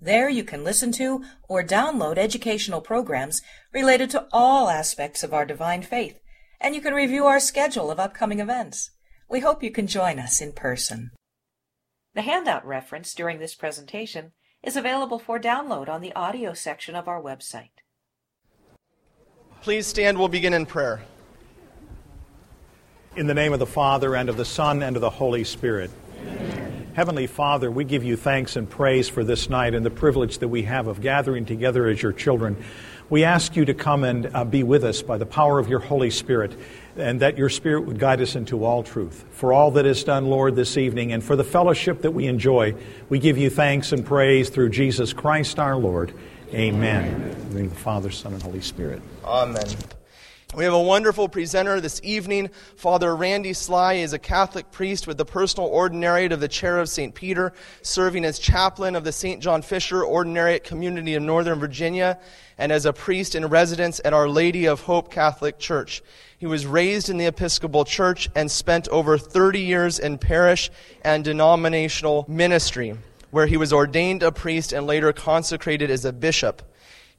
There you can listen to or download educational programs related to all aspects of our divine faith, and you can review our schedule of upcoming events. We hope you can join us in person. The handout reference during this presentation is available for download on the audio section of our website. Please stand, we'll begin in prayer. In the name of the Father, and of the Son, and of the Holy Spirit. Heavenly Father, we give you thanks and praise for this night and the privilege that we have of gathering together as your children. We ask you to come and uh, be with us by the power of your Holy Spirit, and that your Spirit would guide us into all truth. For all that is done, Lord, this evening, and for the fellowship that we enjoy, we give you thanks and praise through Jesus Christ our Lord. Amen. Amen. In the Father, Son, and Holy Spirit. Amen. We have a wonderful presenter this evening. Father Randy Sly is a Catholic priest with the personal ordinariate of the Chair of St. Peter, serving as chaplain of the St. John Fisher Ordinariate Community of Northern Virginia, and as a priest in residence at Our Lady of Hope Catholic Church. He was raised in the Episcopal Church and spent over 30 years in parish and denominational ministry, where he was ordained a priest and later consecrated as a bishop.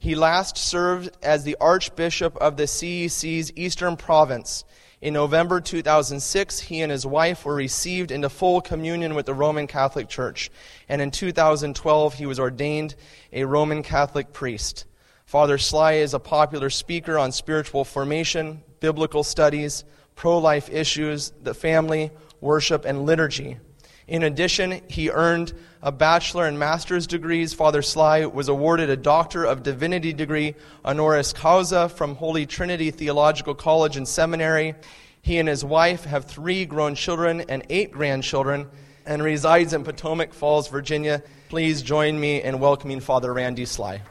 He last served as the Archbishop of the CEC's Eastern Province. In November 2006, he and his wife were received into full communion with the Roman Catholic Church. And in 2012, he was ordained a Roman Catholic priest. Father Sly is a popular speaker on spiritual formation, biblical studies, pro life issues, the family, worship, and liturgy. In addition, he earned a bachelor and master's degrees. Father Sly was awarded a Doctor of Divinity degree honoris causa from Holy Trinity Theological College and Seminary. He and his wife have three grown children and eight grandchildren and resides in Potomac Falls, Virginia. Please join me in welcoming Father Randy Sly.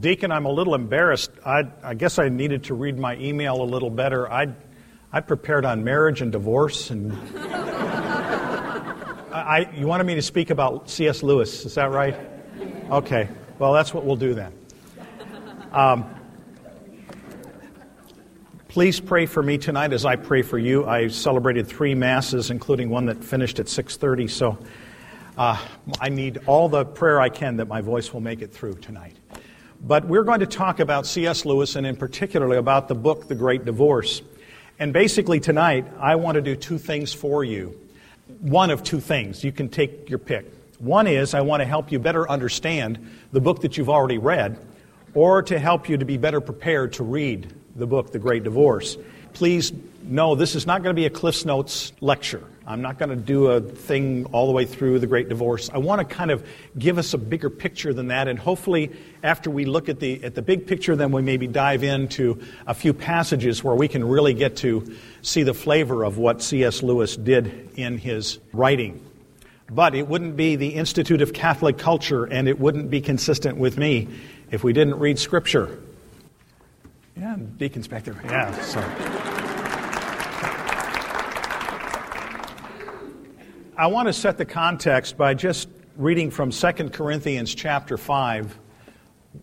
Deacon, I'm a little embarrassed. I, I, guess I needed to read my email a little better. I, I prepared on marriage and divorce, and I, you wanted me to speak about C.S. Lewis. Is that right? Okay. Well, that's what we'll do then. Um, please pray for me tonight as I pray for you. I celebrated three masses, including one that finished at 6:30. So uh, I need all the prayer I can that my voice will make it through tonight. But we're going to talk about C.S. Lewis and, in particular, about the book, The Great Divorce. And basically, tonight, I want to do two things for you. One of two things. You can take your pick. One is I want to help you better understand the book that you've already read, or to help you to be better prepared to read the book, The Great Divorce. Please know this is not going to be a Cliff's Notes lecture. I'm not going to do a thing all the way through the Great Divorce. I want to kind of give us a bigger picture than that, and hopefully, after we look at the at the big picture, then we maybe dive into a few passages where we can really get to see the flavor of what C.S. Lewis did in his writing. But it wouldn't be the Institute of Catholic Culture, and it wouldn't be consistent with me if we didn't read Scripture. Yeah, Deacon Spector. Yeah, so. I want to set the context by just reading from 2 Corinthians chapter 5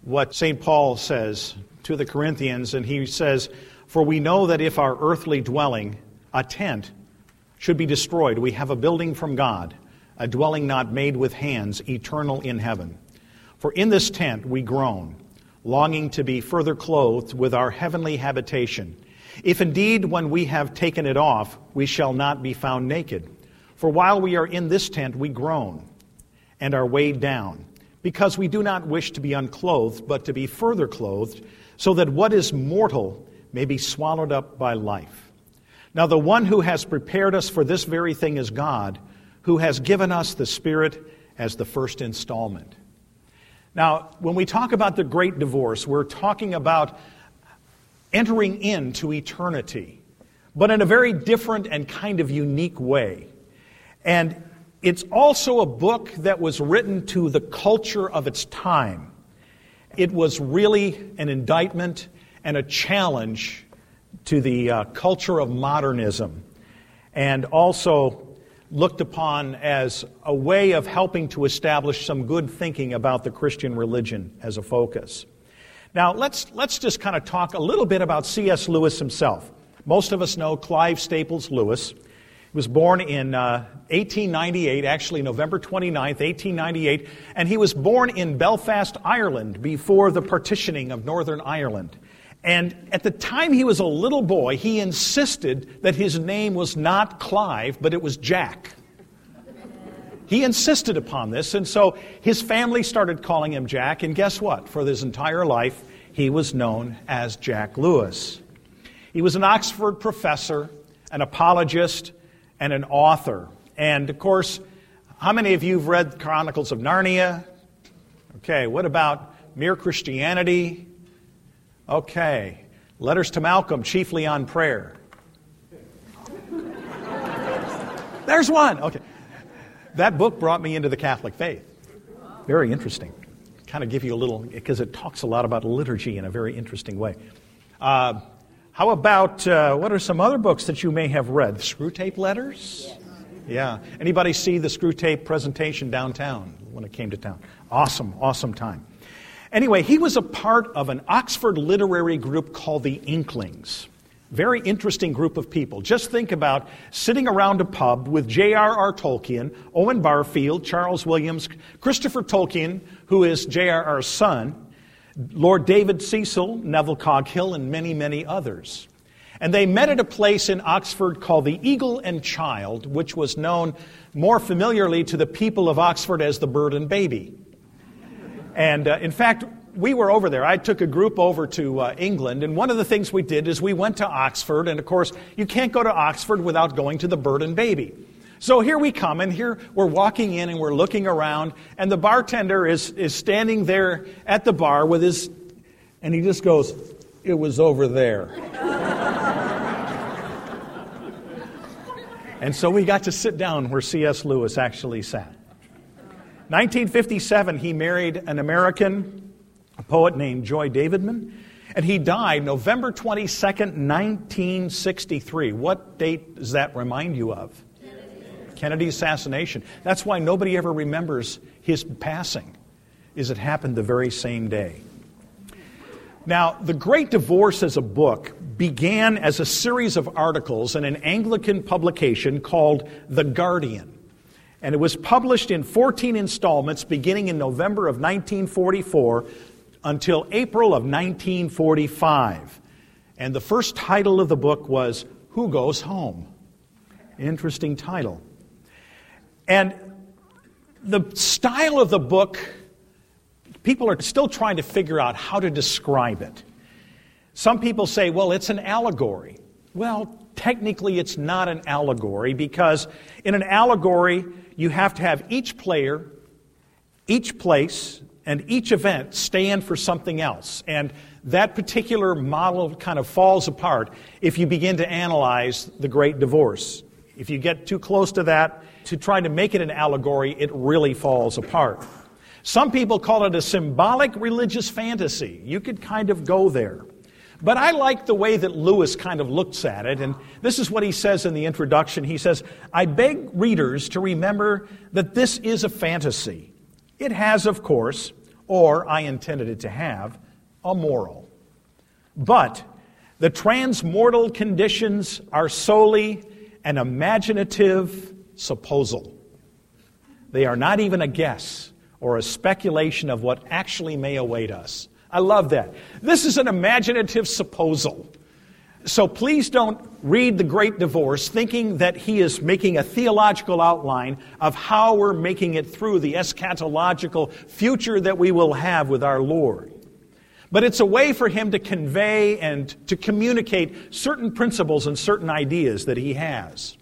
what St. Paul says to the Corinthians, and he says, For we know that if our earthly dwelling, a tent, should be destroyed, we have a building from God, a dwelling not made with hands, eternal in heaven. For in this tent we groan, longing to be further clothed with our heavenly habitation. If indeed, when we have taken it off, we shall not be found naked. For while we are in this tent, we groan and are weighed down, because we do not wish to be unclothed, but to be further clothed, so that what is mortal may be swallowed up by life. Now, the one who has prepared us for this very thing is God, who has given us the Spirit as the first installment. Now, when we talk about the great divorce, we're talking about entering into eternity, but in a very different and kind of unique way. And It's also a book that was written to the culture of its time. It was really an indictment and a challenge to the uh, culture of modernism, and also looked upon as a way of helping to establish some good thinking about the Christian religion as a focus. Now, let's, let's just kind of talk a little bit about C.S. Lewis himself. Most of us know Clive Staples Lewis. He was born in uh, 1898, actually November 29th, 1898, and he was born in Belfast, Ireland, before the partitioning of Northern Ireland. And at the time he was a little boy, he insisted that his name was not Clive, but it was Jack. He insisted upon this, and so his family started calling him Jack, and guess what? For his entire life, he was known as Jack Lewis. He was an Oxford professor, an apologist, and an author. And of course, how many of you have read Chronicles of Narnia? Okay, what about Mere Christianity? Okay. Letters to Malcolm, chiefly on prayer. There's one. Okay. That book brought me into the Catholic faith. Very interesting. Kind of give you a little, because it talks a lot about liturgy in a very interesting way. Uh, how about, uh, what are some other books that you may have read? Screwtape Letters? Yeah. Anybody see the Screwtape presentation downtown when it came to town? Awesome, awesome time. Anyway, he was a part of an Oxford literary group called the Inklings. Very interesting group of people. Just think about sitting around a pub with J.R.R. Tolkien, Owen Barfield, Charles Williams, Christopher Tolkien, who is J.R.R.'s son, Lord David Cecil, Neville Coghill, and many, many others. And they met at a place in Oxford called the Eagle and Child, which was known more familiarly to the people of Oxford as the Bird and Baby. And uh, in fact, we were over there. I took a group over to uh, England, and one of the things we did is we went to Oxford, and of course, you can't go to Oxford without going to the Bird and Baby. So here we come, and here we're walking in and we're looking around, and the bartender is, is standing there at the bar with his, and he just goes, It was over there. and so we got to sit down where C.S. Lewis actually sat. 1957, he married an American a poet named Joy Davidman, and he died November 22nd, 1963. What date does that remind you of? Kennedy's assassination. That's why nobody ever remembers his passing, is it happened the very same day. Now, The Great Divorce as a book began as a series of articles in an Anglican publication called The Guardian and it was published in 14 installments beginning in November of 1944 until April of 1945. And the first title of the book was Who Goes Home? Interesting title. And the style of the book, people are still trying to figure out how to describe it. Some people say, well, it's an allegory. Well, technically, it's not an allegory because in an allegory, you have to have each player, each place, and each event stand for something else. And that particular model kind of falls apart if you begin to analyze the great divorce. If you get too close to that, to try to make it an allegory, it really falls apart. Some people call it a symbolic religious fantasy. You could kind of go there. But I like the way that Lewis kind of looks at it, and this is what he says in the introduction. He says, I beg readers to remember that this is a fantasy. It has, of course, or I intended it to have, a moral. But the transmortal conditions are solely an imaginative supposal. They are not even a guess or a speculation of what actually may await us. I love that. This is an imaginative supposal. So please don't read The Great Divorce thinking that he is making a theological outline of how we're making it through the eschatological future that we will have with our Lord. But it's a way for him to convey and to communicate certain principles and certain ideas that he has.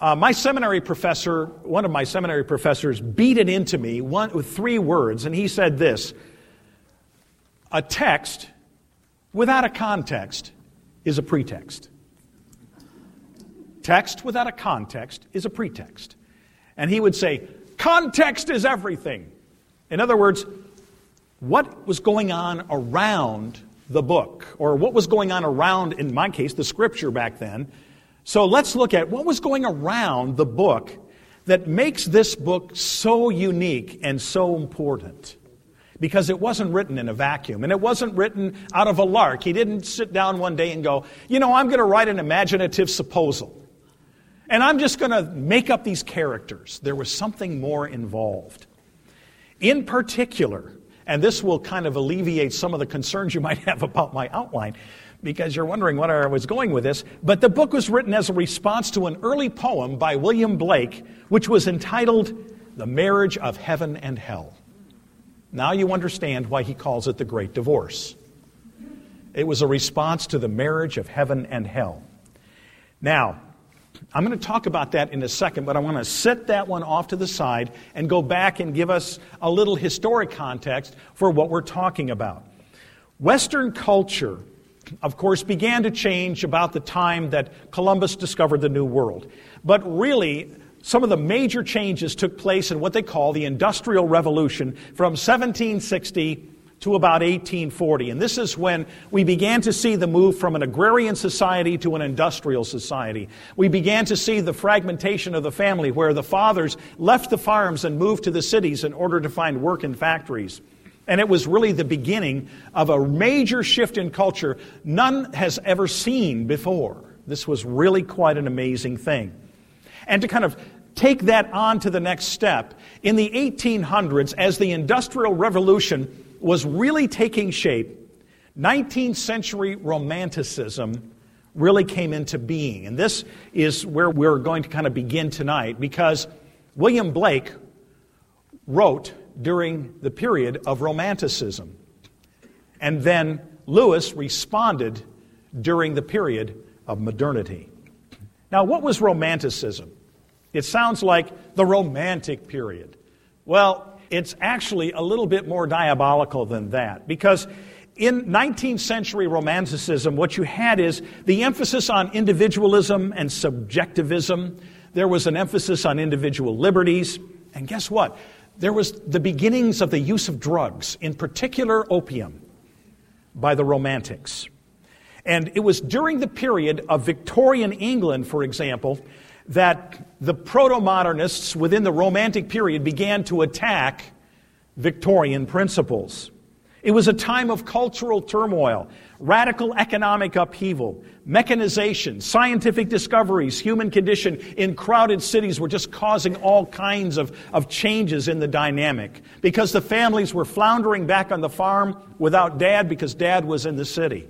Uh, my seminary professor, one of my seminary professors, beat it into me one, with three words, and he said this a text without a context is a pretext. Text without a context is a pretext. And he would say, Context is everything. In other words, what was going on around the book, or what was going on around, in my case, the scripture back then. So let's look at what was going around the book that makes this book so unique and so important. Because it wasn't written in a vacuum, and it wasn't written out of a lark. He didn't sit down one day and go, You know, I'm going to write an imaginative supposal. And I'm just going to make up these characters. There was something more involved. In particular, and this will kind of alleviate some of the concerns you might have about my outline, because you're wondering where I was going with this. But the book was written as a response to an early poem by William Blake, which was entitled The Marriage of Heaven and Hell. Now you understand why he calls it the Great Divorce. It was a response to the marriage of heaven and hell. Now, I'm going to talk about that in a second, but I want to set that one off to the side and go back and give us a little historic context for what we're talking about. Western culture, of course, began to change about the time that Columbus discovered the New World. But really, some of the major changes took place in what they call the Industrial Revolution from 1760 to about 1840. And this is when we began to see the move from an agrarian society to an industrial society. We began to see the fragmentation of the family where the fathers left the farms and moved to the cities in order to find work in factories. And it was really the beginning of a major shift in culture none has ever seen before. This was really quite an amazing thing. And to kind of take that on to the next step, in the 1800s, as the Industrial Revolution was really taking shape, 19th century Romanticism really came into being. And this is where we're going to kind of begin tonight because William Blake wrote during the period of Romanticism. And then Lewis responded during the period of modernity. Now, what was Romanticism? It sounds like the Romantic period. Well, it's actually a little bit more diabolical than that because in 19th century romanticism, what you had is the emphasis on individualism and subjectivism. There was an emphasis on individual liberties. And guess what? There was the beginnings of the use of drugs, in particular opium, by the Romantics. And it was during the period of Victorian England, for example, that the proto modernists within the Romantic period began to attack Victorian principles. It was a time of cultural turmoil, radical economic upheaval, mechanization, scientific discoveries, human condition in crowded cities were just causing all kinds of, of changes in the dynamic because the families were floundering back on the farm without dad because dad was in the city.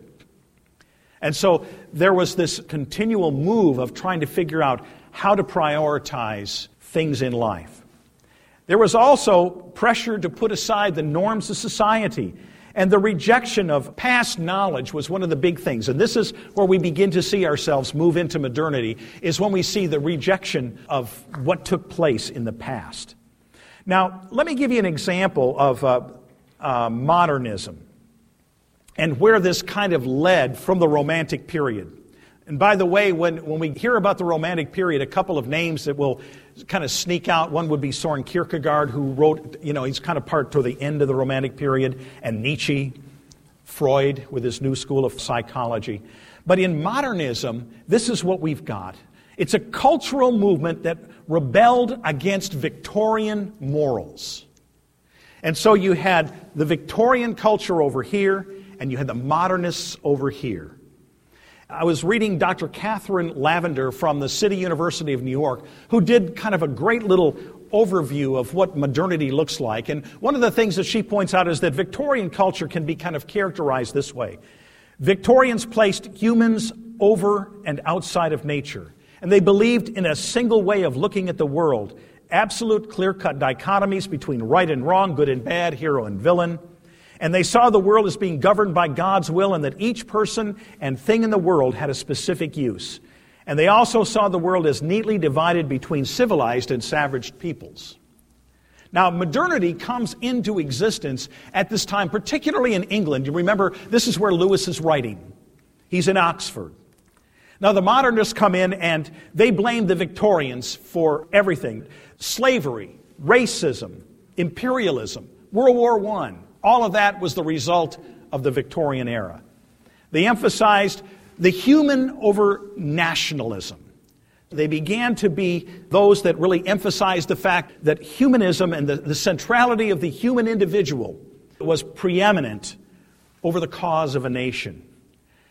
And so there was this continual move of trying to figure out how to prioritize things in life. There was also pressure to put aside the norms of society. And the rejection of past knowledge was one of the big things. And this is where we begin to see ourselves move into modernity, is when we see the rejection of what took place in the past. Now, let me give you an example of uh, uh, modernism and where this kind of led from the Romantic period. And by the way, when, when we hear about the Romantic period, a couple of names that will kind of sneak out. One would be Soren Kierkegaard, who wrote, you know, he's kind of part toward the end of the Romantic period, and Nietzsche, Freud with his new school of psychology. But in modernism, this is what we've got. It's a cultural movement that rebelled against Victorian morals. And so you had the Victorian culture over here, and you had the modernists over here. I was reading Dr. Catherine Lavender from the City University of New York, who did kind of a great little overview of what modernity looks like. And one of the things that she points out is that Victorian culture can be kind of characterized this way Victorians placed humans over and outside of nature, and they believed in a single way of looking at the world absolute clear cut dichotomies between right and wrong, good and bad, hero and villain. And they saw the world as being governed by God's will and that each person and thing in the world had a specific use. And they also saw the world as neatly divided between civilized and savage peoples. Now, modernity comes into existence at this time, particularly in England. You remember, this is where Lewis is writing. He's in Oxford. Now, the modernists come in and they blame the Victorians for everything slavery, racism, imperialism, World War I. All of that was the result of the Victorian era. They emphasized the human over nationalism. They began to be those that really emphasized the fact that humanism and the, the centrality of the human individual was preeminent over the cause of a nation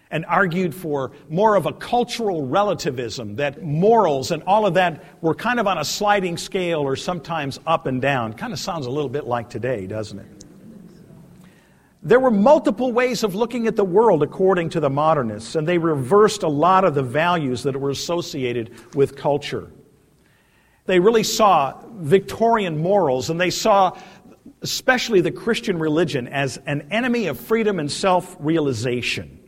and argued for more of a cultural relativism, that morals and all of that were kind of on a sliding scale or sometimes up and down. Kind of sounds a little bit like today, doesn't it? There were multiple ways of looking at the world according to the modernists, and they reversed a lot of the values that were associated with culture. They really saw Victorian morals, and they saw especially the Christian religion as an enemy of freedom and self realization.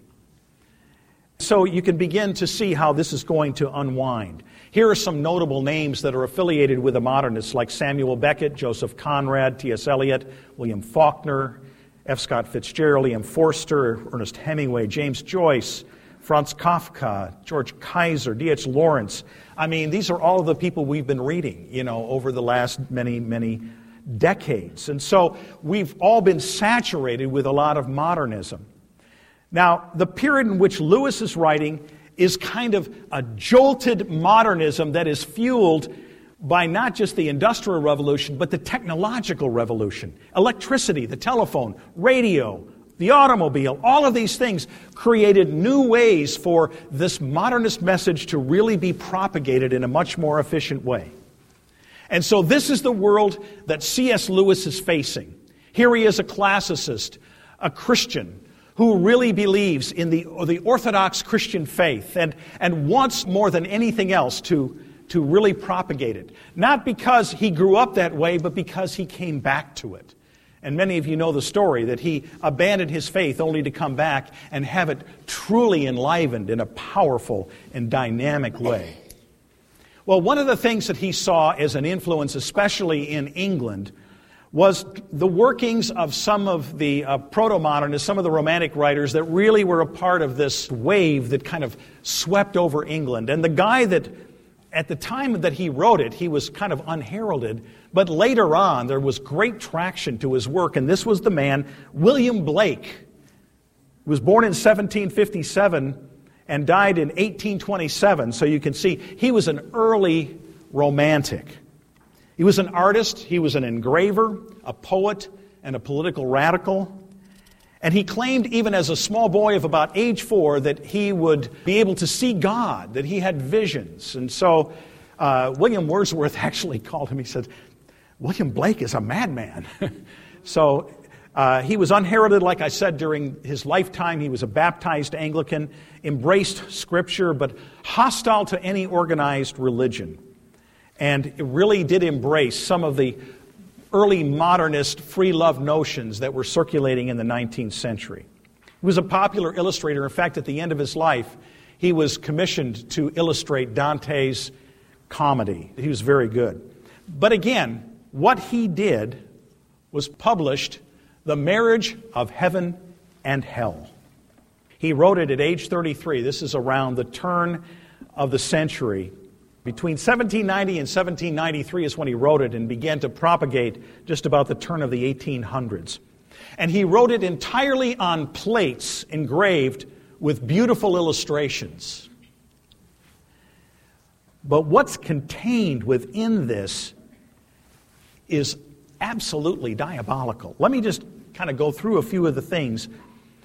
So you can begin to see how this is going to unwind. Here are some notable names that are affiliated with the modernists, like Samuel Beckett, Joseph Conrad, T.S. Eliot, William Faulkner, F. Scott Fitzgerald, E.M. Forster, Ernest Hemingway, James Joyce, Franz Kafka, George Kaiser, D.H. Lawrence. I mean, these are all of the people we've been reading, you know, over the last many, many decades. And so we've all been saturated with a lot of modernism. Now, the period in which Lewis is writing is kind of a jolted modernism that is fueled by not just the Industrial Revolution, but the technological revolution. Electricity, the telephone, radio, the automobile, all of these things created new ways for this modernist message to really be propagated in a much more efficient way. And so, this is the world that C.S. Lewis is facing. Here he is a classicist, a Christian, who really believes in the, the Orthodox Christian faith and, and wants more than anything else to, to really propagate it. Not because he grew up that way, but because he came back to it. And many of you know the story that he abandoned his faith only to come back and have it truly enlivened in a powerful and dynamic way. Well, one of the things that he saw as an influence, especially in England, was the workings of some of the uh, proto modernists, some of the Romantic writers that really were a part of this wave that kind of swept over England. And the guy that, at the time that he wrote it, he was kind of unheralded, but later on there was great traction to his work, and this was the man, William Blake, who was born in 1757 and died in 1827. So you can see he was an early romantic. He was an artist, he was an engraver, a poet, and a political radical. And he claimed, even as a small boy of about age four, that he would be able to see God, that he had visions. And so uh, William Wordsworth actually called him, he said, William Blake is a madman. so uh, he was unheralded, like I said, during his lifetime. He was a baptized Anglican, embraced Scripture, but hostile to any organized religion and really did embrace some of the early modernist free love notions that were circulating in the 19th century. He was a popular illustrator. In fact, at the end of his life, he was commissioned to illustrate Dante's comedy. He was very good. But again, what he did was published The Marriage of Heaven and Hell. He wrote it at age 33. This is around the turn of the century. Between 1790 and 1793 is when he wrote it and began to propagate just about the turn of the 1800s. And he wrote it entirely on plates engraved with beautiful illustrations. But what's contained within this is absolutely diabolical. Let me just kind of go through a few of the things.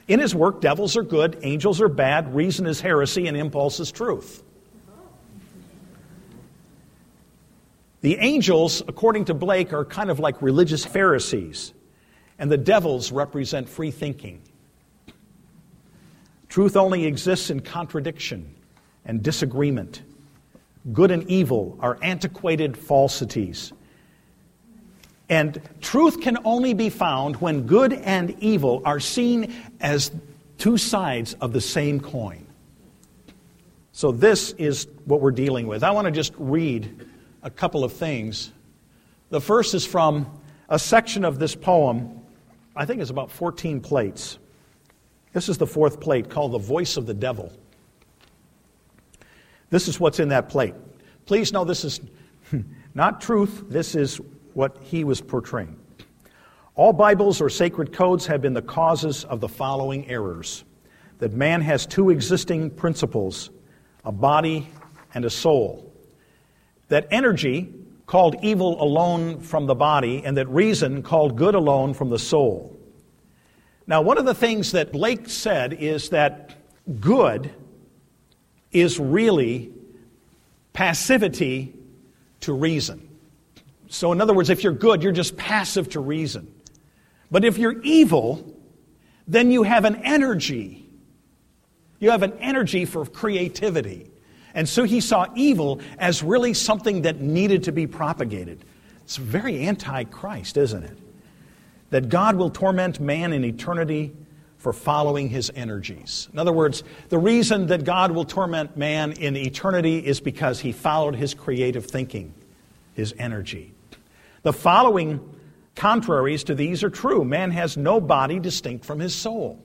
In his work, devils are good, angels are bad, reason is heresy, and impulse is truth. The angels, according to Blake, are kind of like religious Pharisees, and the devils represent free thinking. Truth only exists in contradiction and disagreement. Good and evil are antiquated falsities. And truth can only be found when good and evil are seen as two sides of the same coin. So, this is what we're dealing with. I want to just read a couple of things. The first is from a section of this poem, I think it's about 14 plates. This is the fourth plate called The Voice of the Devil. This is what's in that plate. Please know this is not truth, this is what he was portraying. All Bibles or sacred codes have been the causes of the following errors that man has two existing principles a body and a soul, that energy, called evil alone from the body, and that reason, called good alone from the soul. Now, one of the things that Blake said is that good is really passivity to reason. So, in other words, if you're good, you're just passive to reason. But if you're evil, then you have an energy. You have an energy for creativity. And so he saw evil as really something that needed to be propagated. It's very anti Christ, isn't it? That God will torment man in eternity for following his energies. In other words, the reason that God will torment man in eternity is because he followed his creative thinking, his energy. The following contraries to these are true. Man has no body distinct from his soul.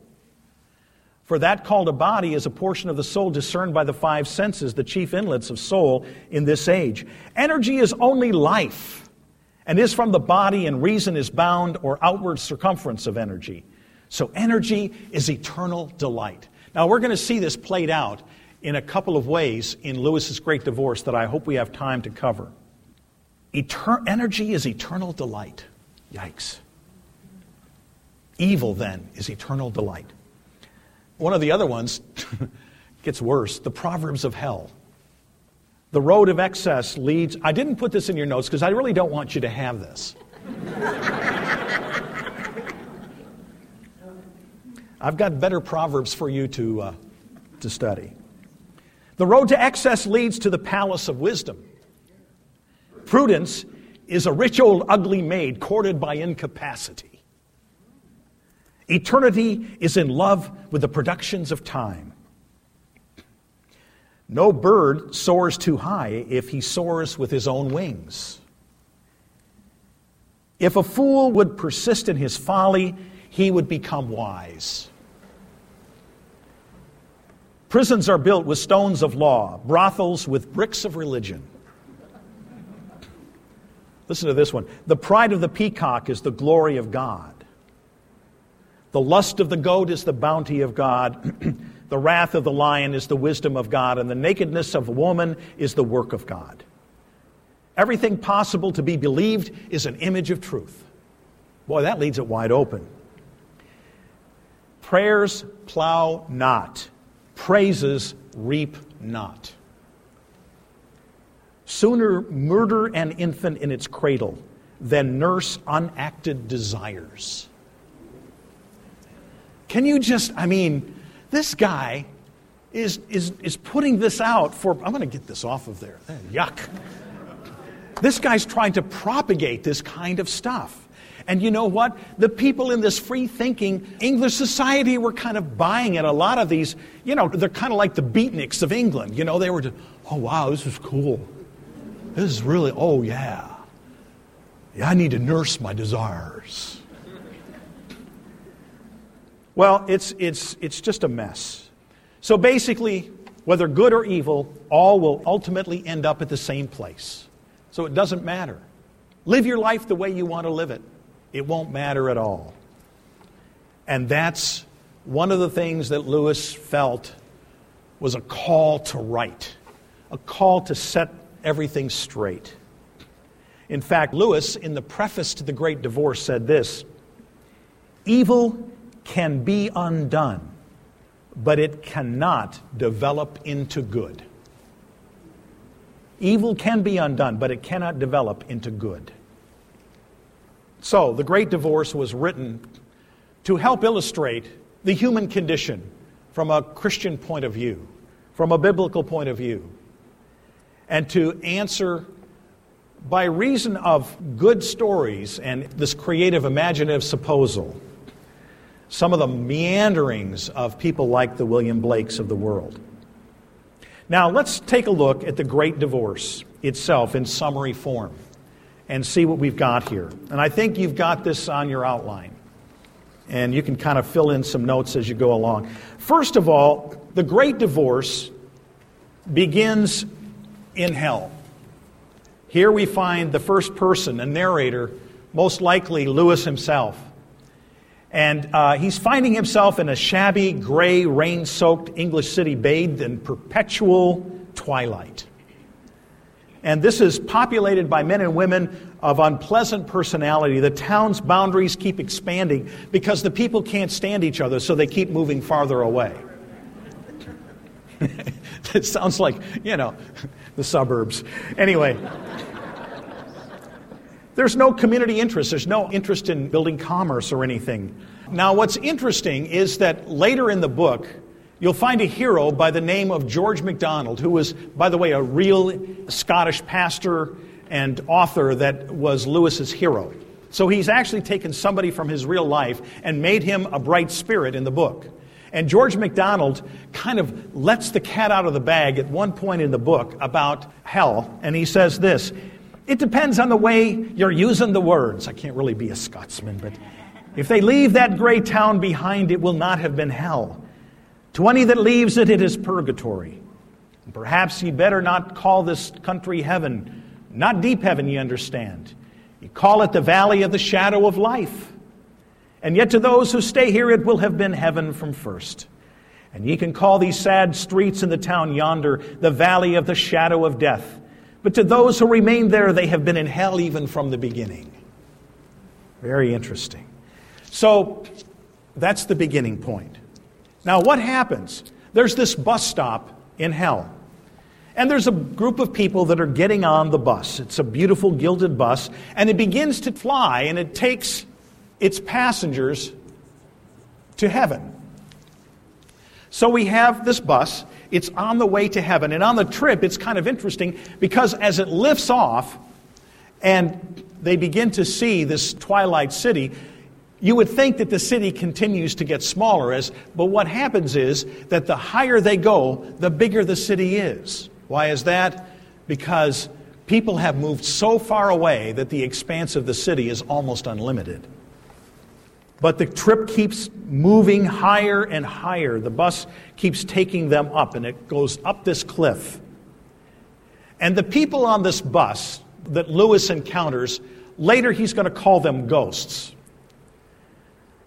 For that called a body is a portion of the soul discerned by the five senses, the chief inlets of soul in this age. Energy is only life, and is from the body, and reason is bound or outward circumference of energy. So energy is eternal delight. Now we're going to see this played out in a couple of ways in Lewis's Great Divorce that I hope we have time to cover. Eter- energy is eternal delight. Yikes. Evil, then, is eternal delight. One of the other ones gets worse the Proverbs of hell. The road of excess leads. I didn't put this in your notes because I really don't want you to have this. I've got better proverbs for you to, uh, to study. The road to excess leads to the palace of wisdom. Prudence is a rich old ugly maid courted by incapacity. Eternity is in love with the productions of time. No bird soars too high if he soars with his own wings. If a fool would persist in his folly, he would become wise. Prisons are built with stones of law, brothels with bricks of religion. Listen to this one. The pride of the peacock is the glory of God. The lust of the goat is the bounty of God. the wrath of the lion is the wisdom of God. And the nakedness of woman is the work of God. Everything possible to be believed is an image of truth. Boy, that leaves it wide open. Prayers plow not, praises reap not. Sooner murder an infant in its cradle than nurse unacted desires. Can you just, I mean, this guy is, is, is putting this out for, I'm going to get this off of there. Eh, yuck. This guy's trying to propagate this kind of stuff. And you know what? The people in this free thinking English society were kind of buying it. A lot of these, you know, they're kind of like the beatniks of England. You know, they were just, oh, wow, this is cool. This is really, oh, yeah. Yeah, I need to nurse my desires. Well, it's, it's, it's just a mess. So basically, whether good or evil, all will ultimately end up at the same place. So it doesn't matter. Live your life the way you want to live it, it won't matter at all. And that's one of the things that Lewis felt was a call to right, a call to set everything straight. In fact, Lewis, in the preface to The Great Divorce, said this Evil can be undone, but it cannot develop into good. Evil can be undone, but it cannot develop into good. So, The Great Divorce was written to help illustrate the human condition from a Christian point of view, from a biblical point of view and to answer by reason of good stories and this creative, imaginative supposal some of the meanderings of people like the William Blakes of the world. Now, let's take a look at the Great Divorce itself in summary form and see what we've got here. And I think you've got this on your outline. And you can kind of fill in some notes as you go along. First of all, the Great Divorce begins in hell. Here we find the first person, a narrator, most likely Lewis himself. And uh, he's finding himself in a shabby, gray, rain soaked English city bathed in perpetual twilight. And this is populated by men and women of unpleasant personality. The town's boundaries keep expanding because the people can't stand each other, so they keep moving farther away. it sounds like, you know, the suburbs. Anyway. There's no community interest. There's no interest in building commerce or anything. Now, what's interesting is that later in the book, you'll find a hero by the name of George MacDonald, who was, by the way, a real Scottish pastor and author that was Lewis's hero. So he's actually taken somebody from his real life and made him a bright spirit in the book. And George MacDonald kind of lets the cat out of the bag at one point in the book about hell, and he says this it depends on the way you're using the words. I can't really be a Scotsman, but if they leave that gray town behind, it will not have been hell. To any that leaves it, it is purgatory. Perhaps ye better not call this country heaven, not deep heaven, ye understand. You call it the valley of the shadow of life. And yet to those who stay here, it will have been heaven from first. And ye can call these sad streets in the town yonder the valley of the shadow of death. But to those who remain there, they have been in hell even from the beginning. Very interesting. So that's the beginning point. Now, what happens? There's this bus stop in hell. And there's a group of people that are getting on the bus. It's a beautiful gilded bus, and it begins to fly, and it takes its passengers to heaven. So we have this bus, it's on the way to heaven. And on the trip, it's kind of interesting because as it lifts off and they begin to see this twilight city, you would think that the city continues to get smaller as but what happens is that the higher they go the bigger the city is. Why is that? Because people have moved so far away that the expanse of the city is almost unlimited but the trip keeps moving higher and higher. The bus keeps taking them up, and it goes up this cliff. And the people on this bus that Lewis encounters, later he's going to call them ghosts.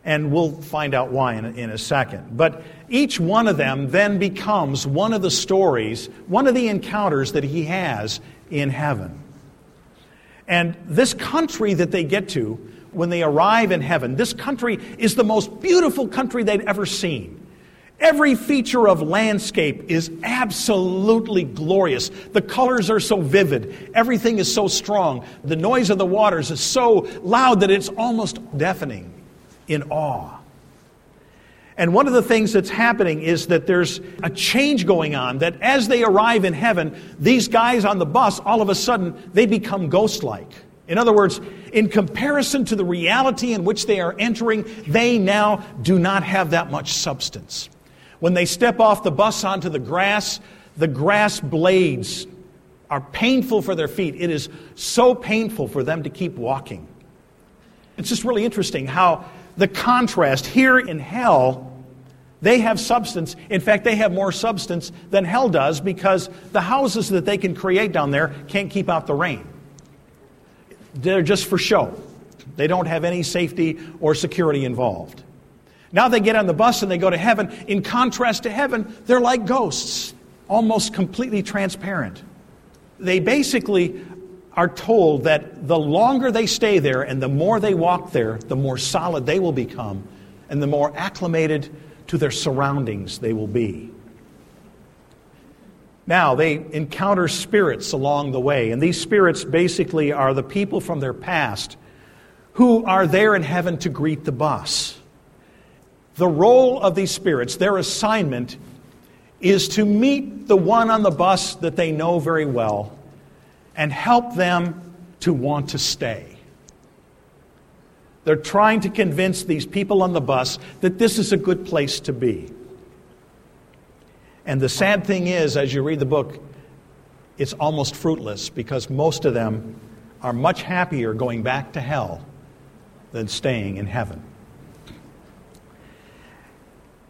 And we'll find out why in a, in a second. But each one of them then becomes one of the stories, one of the encounters that he has in heaven. And this country that they get to, when they arrive in heaven, this country is the most beautiful country they've ever seen. Every feature of landscape is absolutely glorious. The colors are so vivid. Everything is so strong. The noise of the waters is so loud that it's almost deafening in awe. And one of the things that's happening is that there's a change going on, that as they arrive in heaven, these guys on the bus, all of a sudden, they become ghost like. In other words, in comparison to the reality in which they are entering, they now do not have that much substance. When they step off the bus onto the grass, the grass blades are painful for their feet. It is so painful for them to keep walking. It's just really interesting how the contrast here in hell, they have substance. In fact, they have more substance than hell does because the houses that they can create down there can't keep out the rain. They're just for show. They don't have any safety or security involved. Now they get on the bus and they go to heaven. In contrast to heaven, they're like ghosts, almost completely transparent. They basically are told that the longer they stay there and the more they walk there, the more solid they will become and the more acclimated to their surroundings they will be. Now, they encounter spirits along the way, and these spirits basically are the people from their past who are there in heaven to greet the bus. The role of these spirits, their assignment, is to meet the one on the bus that they know very well and help them to want to stay. They're trying to convince these people on the bus that this is a good place to be. And the sad thing is, as you read the book, it's almost fruitless because most of them are much happier going back to hell than staying in heaven.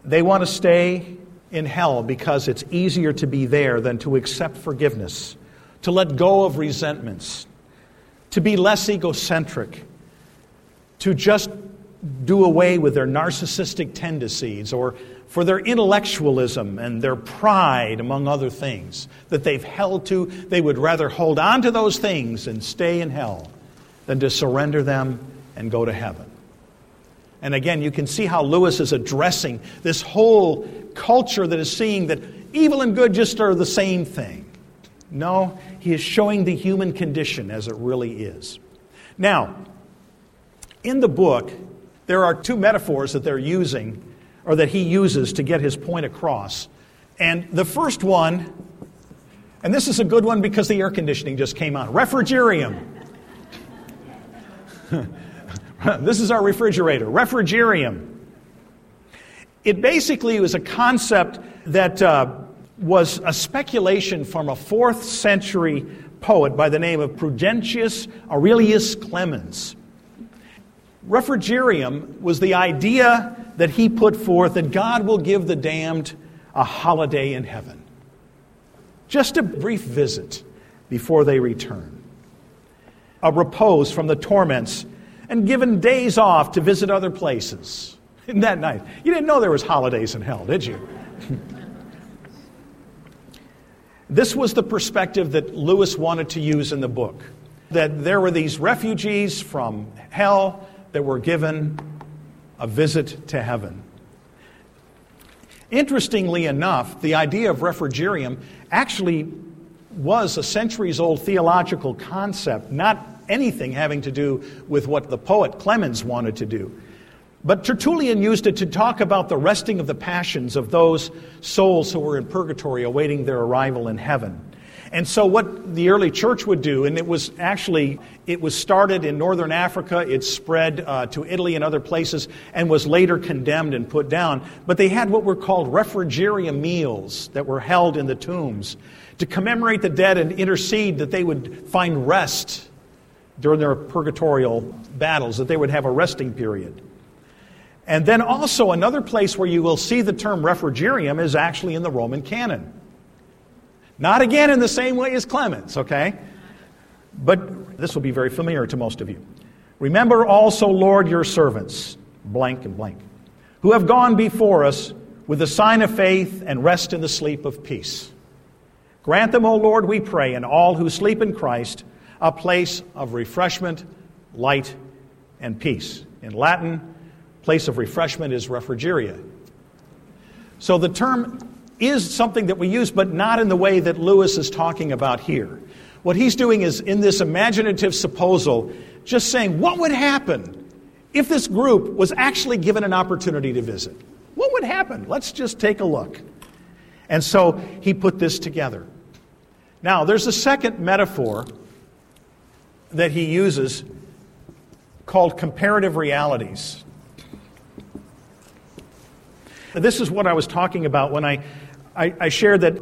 They want to stay in hell because it's easier to be there than to accept forgiveness, to let go of resentments, to be less egocentric, to just do away with their narcissistic tendencies or for their intellectualism and their pride, among other things, that they've held to. They would rather hold on to those things and stay in hell than to surrender them and go to heaven. And again, you can see how Lewis is addressing this whole culture that is seeing that evil and good just are the same thing. No, he is showing the human condition as it really is. Now, in the book, there are two metaphors that they're using, or that he uses to get his point across. And the first one, and this is a good one because the air conditioning just came on refrigerium. this is our refrigerator, refrigerium. It basically was a concept that uh, was a speculation from a fourth century poet by the name of Prudentius Aurelius Clemens. Refrigerium was the idea that he put forth that God will give the damned a holiday in heaven. Just a brief visit before they return. A repose from the torments and given days off to visit other places. Isn't that nice? You didn't know there was holidays in hell, did you? this was the perspective that Lewis wanted to use in the book. That there were these refugees from hell that were given a visit to heaven. Interestingly enough, the idea of refrigerium actually was a centuries old theological concept, not anything having to do with what the poet Clemens wanted to do. But Tertullian used it to talk about the resting of the passions of those souls who were in purgatory awaiting their arrival in heaven. And so what the early church would do, and it was actually, it was started in northern Africa, it spread uh, to Italy and other places, and was later condemned and put down. But they had what were called refrigeria meals that were held in the tombs to commemorate the dead and intercede that they would find rest during their purgatorial battles, that they would have a resting period. And then also, another place where you will see the term refrigerium is actually in the Roman canon. Not again in the same way as Clemens, okay? But this will be very familiar to most of you. Remember also, Lord, your servants, blank and blank, who have gone before us with the sign of faith and rest in the sleep of peace. Grant them, O Lord, we pray, and all who sleep in Christ, a place of refreshment, light, and peace. In Latin, place of refreshment is refrigeria. So the term is something that we use, but not in the way that Lewis is talking about here. What he's doing is in this imaginative supposal, just saying, what would happen if this group was actually given an opportunity to visit? What would happen? Let's just take a look. And so he put this together. Now, there's a second metaphor that he uses called comparative realities. This is what I was talking about when I, I, I, shared that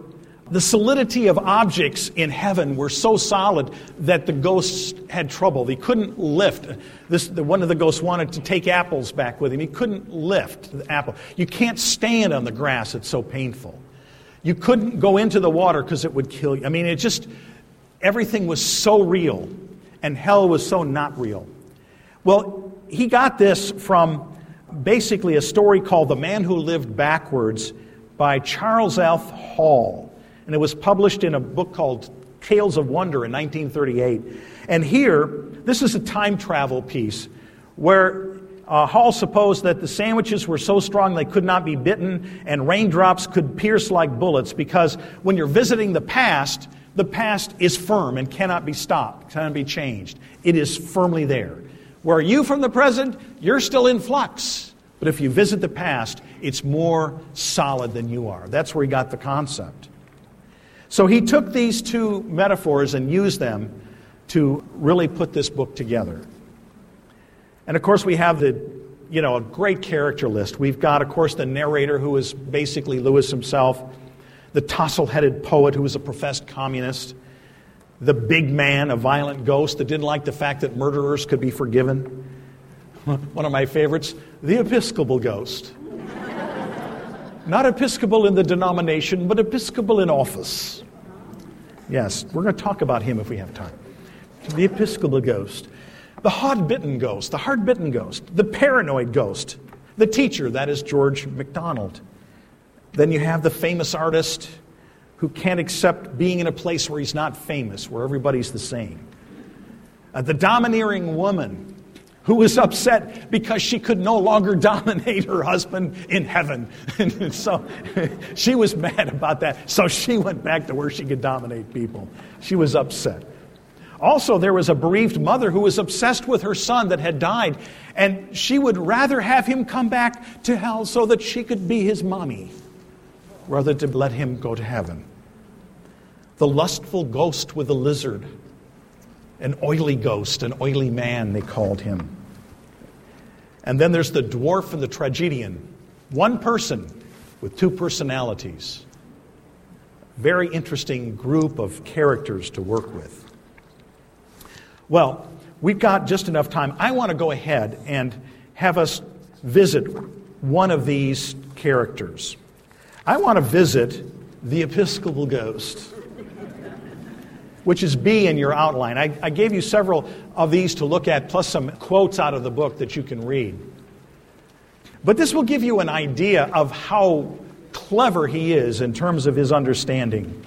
the solidity of objects in heaven were so solid that the ghosts had trouble. They couldn't lift. This, the, one of the ghosts wanted to take apples back with him. He couldn't lift the apple. You can't stand on the grass, it's so painful. You couldn't go into the water because it would kill you. I mean, it just, everything was so real and hell was so not real. Well, he got this from basically a story called The Man Who Lived Backwards by Charles F. Hall. And it was published in a book called Tales of Wonder in 1938. And here, this is a time travel piece where uh, Hall supposed that the sandwiches were so strong they could not be bitten, and raindrops could pierce like bullets because when you're visiting the past, the past is firm and cannot be stopped, cannot be changed. It is firmly there. Where you from the present, you're still in flux. But if you visit the past, it's more solid than you are. That's where he got the concept. So he took these two metaphors and used them to really put this book together. And of course, we have the, you know, a great character list. We've got, of course, the narrator who is basically Lewis himself the tousle headed poet who was a professed communist, the big man, a violent ghost that didn't like the fact that murderers could be forgiven. One of my favorites, the Episcopal ghost. Not Episcopal in the denomination, but Episcopal in office. Yes, we're going to talk about him if we have time. The Episcopal ghost, the hard bitten ghost, the hard bitten ghost, the paranoid ghost, the teacher, that is George MacDonald. Then you have the famous artist who can't accept being in a place where he's not famous, where everybody's the same. Uh, the domineering woman who was upset because she could no longer dominate her husband in heaven. And so she was mad about that. So she went back to where she could dominate people. She was upset. Also, there was a bereaved mother who was obsessed with her son that had died, and she would rather have him come back to hell so that she could be his mommy rather than let him go to heaven. The lustful ghost with the lizard, an oily ghost, an oily man, they called him. And then there's the dwarf and the tragedian. One person with two personalities. Very interesting group of characters to work with. Well, we've got just enough time. I want to go ahead and have us visit one of these characters. I want to visit the Episcopal ghost, which is B in your outline. I, I gave you several of these to look at, plus some quotes out of the book that you can read. But this will give you an idea of how clever he is in terms of his understanding.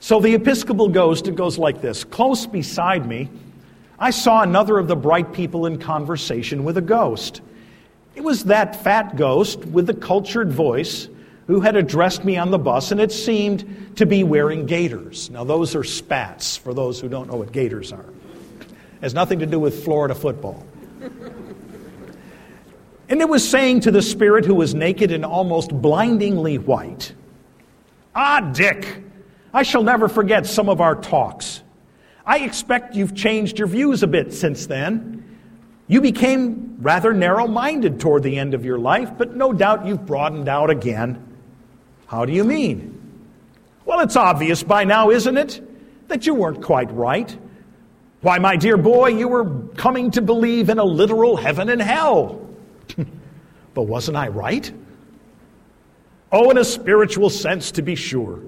So the Episcopal ghost, it goes like this Close beside me, I saw another of the bright people in conversation with a ghost. It was that fat ghost with the cultured voice who had addressed me on the bus, and it seemed to be wearing gaiters. Now, those are spats, for those who don't know what gaiters are. It has nothing to do with Florida football. and it was saying to the spirit who was naked and almost blindingly white, Ah, Dick, I shall never forget some of our talks. I expect you've changed your views a bit since then. You became rather narrow minded toward the end of your life, but no doubt you've broadened out again. How do you mean? Well, it's obvious by now, isn't it, that you weren't quite right. Why, my dear boy, you were coming to believe in a literal heaven and hell. but wasn't I right? Oh, in a spiritual sense, to be sure.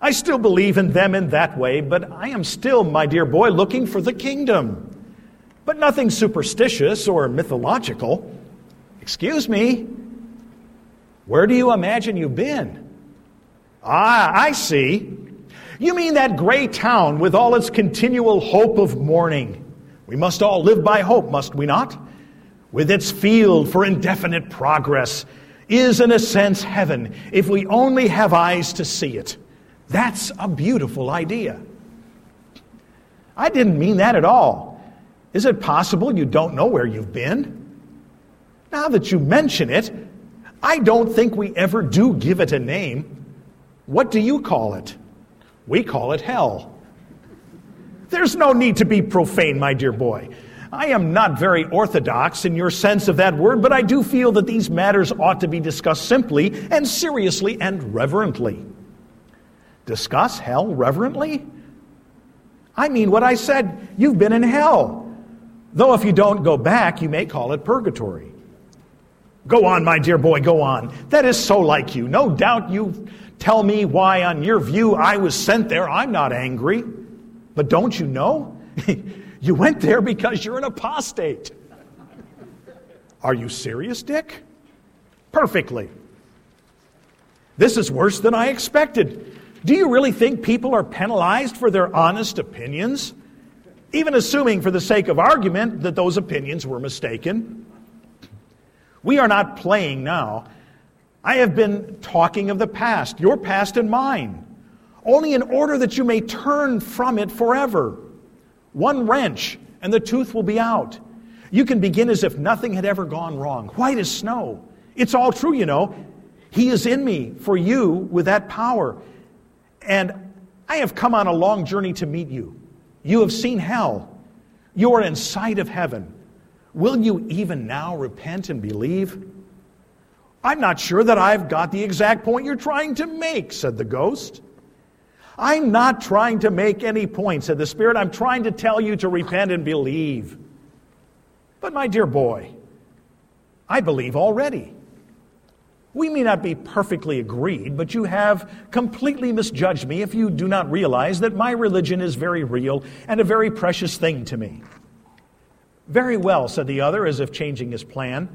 I still believe in them in that way, but I am still, my dear boy, looking for the kingdom. But nothing superstitious or mythological. Excuse me, where do you imagine you've been? Ah, I see. You mean that gray town with all its continual hope of morning. We must all live by hope, must we not? With its field for indefinite progress is, in a sense, heaven if we only have eyes to see it. That's a beautiful idea. I didn't mean that at all. Is it possible you don't know where you've been? Now that you mention it, I don't think we ever do give it a name. What do you call it? We call it hell. There's no need to be profane, my dear boy. I am not very orthodox in your sense of that word, but I do feel that these matters ought to be discussed simply and seriously and reverently. Discuss hell reverently? I mean what I said. You've been in hell. Though if you don't go back, you may call it purgatory. Go on, my dear boy, go on. That is so like you. No doubt you tell me why, on your view, I was sent there. I'm not angry. But don't you know? you went there because you're an apostate. Are you serious, Dick? Perfectly. This is worse than I expected. Do you really think people are penalized for their honest opinions? Even assuming, for the sake of argument, that those opinions were mistaken. We are not playing now. I have been talking of the past, your past and mine, only in order that you may turn from it forever. One wrench, and the tooth will be out. You can begin as if nothing had ever gone wrong, white as snow. It's all true, you know. He is in me for you with that power. And I have come on a long journey to meet you. You have seen hell. You are in sight of heaven. Will you even now repent and believe? I'm not sure that I've got the exact point you're trying to make, said the ghost. I'm not trying to make any point, said the Spirit. I'm trying to tell you to repent and believe. But, my dear boy, I believe already. We may not be perfectly agreed, but you have completely misjudged me if you do not realize that my religion is very real and a very precious thing to me. Very well, said the other, as if changing his plan.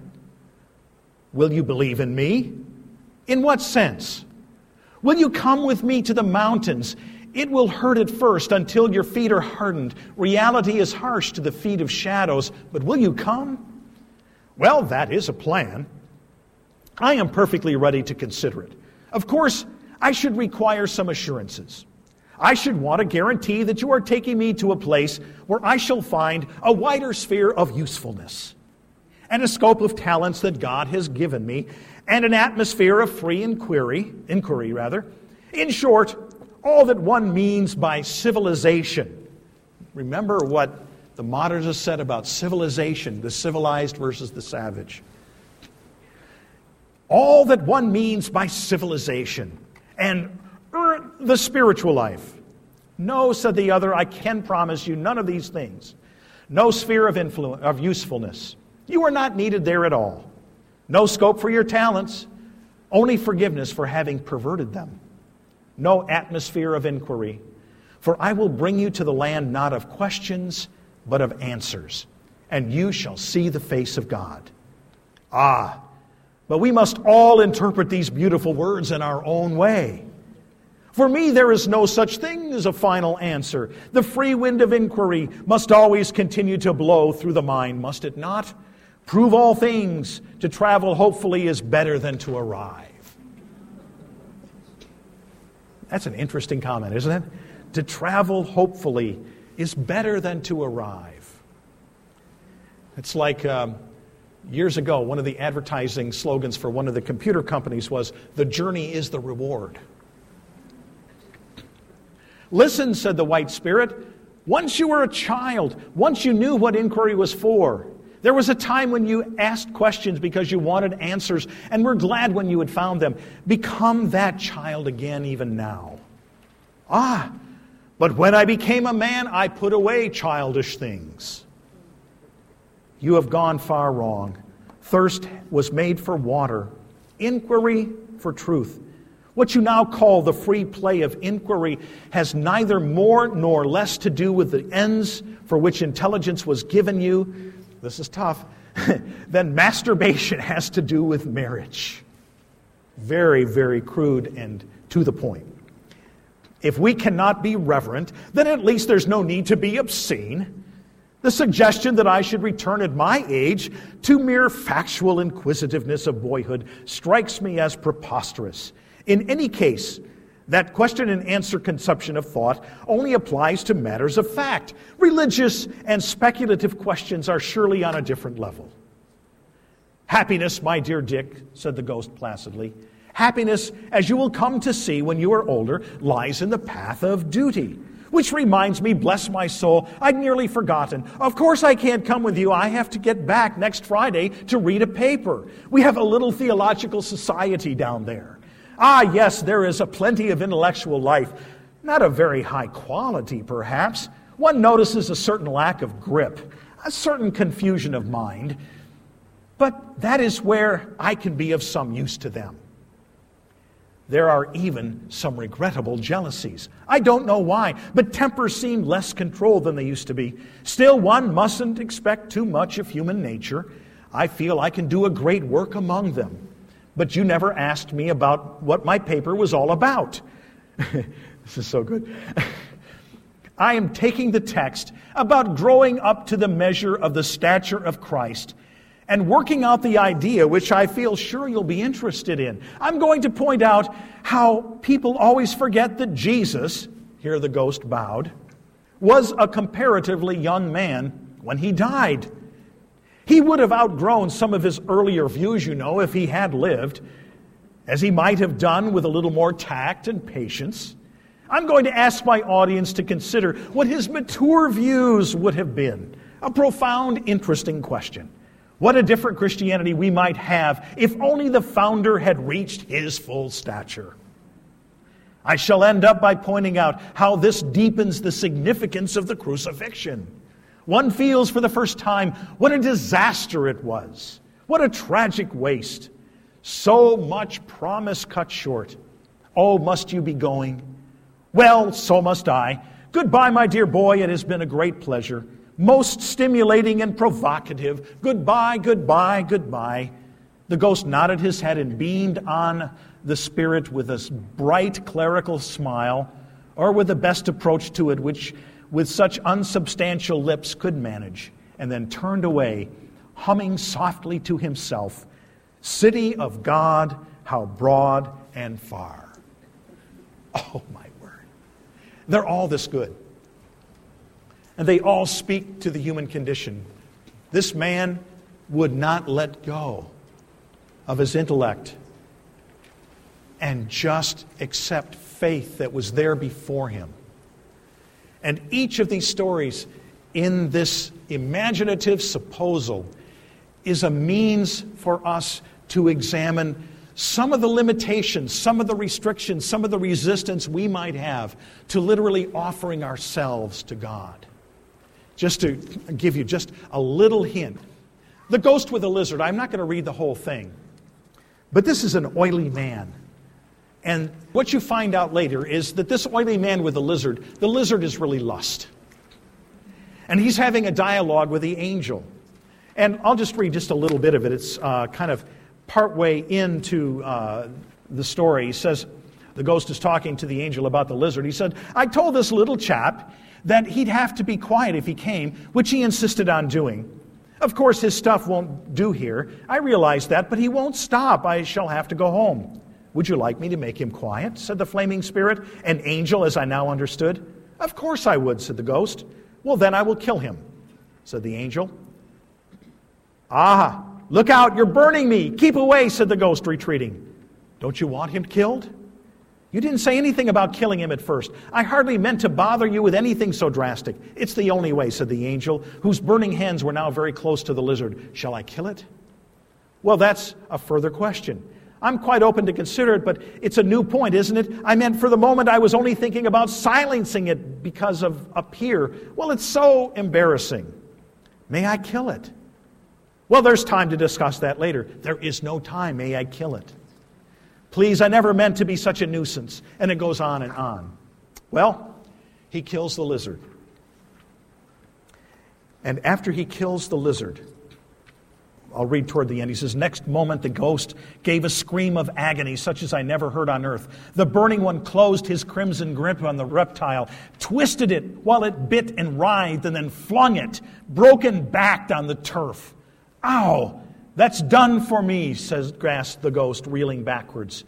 Will you believe in me? In what sense? Will you come with me to the mountains? It will hurt at first until your feet are hardened. Reality is harsh to the feet of shadows, but will you come? Well, that is a plan. I am perfectly ready to consider it. Of course, I should require some assurances. I should want a guarantee that you are taking me to a place where I shall find a wider sphere of usefulness and a scope of talents that God has given me and an atmosphere of free inquiry, inquiry rather. In short, all that one means by civilization. Remember what the modernists said about civilization, the civilized versus the savage all that one means by civilization and the spiritual life. No, said the other, I can promise you none of these things. No sphere of influence, of usefulness. You are not needed there at all. No scope for your talents, only forgiveness for having perverted them. No atmosphere of inquiry. For I will bring you to the land not of questions, but of answers, and you shall see the face of God. Ah, but we must all interpret these beautiful words in our own way. For me, there is no such thing as a final answer. The free wind of inquiry must always continue to blow through the mind, must it not? Prove all things. To travel hopefully is better than to arrive. That's an interesting comment, isn't it? To travel hopefully is better than to arrive. It's like um, Years ago, one of the advertising slogans for one of the computer companies was, The journey is the reward. Listen, said the White Spirit. Once you were a child, once you knew what inquiry was for, there was a time when you asked questions because you wanted answers, and we're glad when you had found them. Become that child again, even now. Ah, but when I became a man, I put away childish things. You have gone far wrong. Thirst was made for water, inquiry for truth. What you now call the free play of inquiry has neither more nor less to do with the ends for which intelligence was given you. This is tough. than masturbation has to do with marriage. Very, very crude and to the point. If we cannot be reverent, then at least there's no need to be obscene. The suggestion that I should return at my age to mere factual inquisitiveness of boyhood strikes me as preposterous. In any case, that question and answer conception of thought only applies to matters of fact. Religious and speculative questions are surely on a different level. Happiness, my dear Dick, said the ghost placidly, happiness, as you will come to see when you are older, lies in the path of duty. Which reminds me, bless my soul, I'd nearly forgotten. Of course, I can't come with you. I have to get back next Friday to read a paper. We have a little theological society down there. Ah, yes, there is a plenty of intellectual life. Not a very high quality, perhaps. One notices a certain lack of grip, a certain confusion of mind. But that is where I can be of some use to them. There are even some regrettable jealousies. I don't know why, but tempers seem less controlled than they used to be. Still, one mustn't expect too much of human nature. I feel I can do a great work among them. But you never asked me about what my paper was all about. this is so good. I am taking the text about growing up to the measure of the stature of Christ and working out the idea, which I feel sure you'll be interested in. I'm going to point out how people always forget that Jesus, here the ghost bowed, was a comparatively young man when he died. He would have outgrown some of his earlier views, you know, if he had lived, as he might have done with a little more tact and patience. I'm going to ask my audience to consider what his mature views would have been. A profound, interesting question. What a different Christianity we might have if only the founder had reached his full stature. I shall end up by pointing out how this deepens the significance of the crucifixion. One feels for the first time what a disaster it was, what a tragic waste. So much promise cut short. Oh, must you be going? Well, so must I. Goodbye, my dear boy. It has been a great pleasure. Most stimulating and provocative. Goodbye, goodbye, goodbye. The ghost nodded his head and beamed on the spirit with a bright clerical smile, or with the best approach to it which, with such unsubstantial lips, could manage, and then turned away, humming softly to himself City of God, how broad and far. Oh, my word. They're all this good. And they all speak to the human condition. This man would not let go of his intellect and just accept faith that was there before him. And each of these stories in this imaginative supposal is a means for us to examine some of the limitations, some of the restrictions, some of the resistance we might have to literally offering ourselves to God. Just to give you just a little hint. The ghost with a lizard, I'm not going to read the whole thing, but this is an oily man. And what you find out later is that this oily man with the lizard, the lizard is really lust. And he's having a dialogue with the angel. And I'll just read just a little bit of it. It's uh, kind of partway into uh, the story, he says, the ghost is talking to the angel about the lizard. He said, I told this little chap that he'd have to be quiet if he came, which he insisted on doing. Of course, his stuff won't do here. I realize that, but he won't stop. I shall have to go home. Would you like me to make him quiet? said the flaming spirit, an angel as I now understood. Of course I would, said the ghost. Well, then I will kill him, said the angel. Ah, Look out, you're burning me. Keep away, said the ghost, retreating. Don't you want him killed? You didn't say anything about killing him at first. I hardly meant to bother you with anything so drastic. It's the only way, said the angel, whose burning hands were now very close to the lizard. Shall I kill it? Well, that's a further question. I'm quite open to consider it, but it's a new point, isn't it? I meant for the moment I was only thinking about silencing it because of up here. Well, it's so embarrassing. May I kill it? Well, there's time to discuss that later. There is no time. May I kill it? Please, I never meant to be such a nuisance. And it goes on and on. Well, he kills the lizard. And after he kills the lizard, I'll read toward the end. He says, Next moment, the ghost gave a scream of agony, such as I never heard on earth. The burning one closed his crimson grip on the reptile, twisted it while it bit and writhed, and then flung it, broken backed on the turf. Ow! That's done for me, says gasped the ghost, reeling backwards.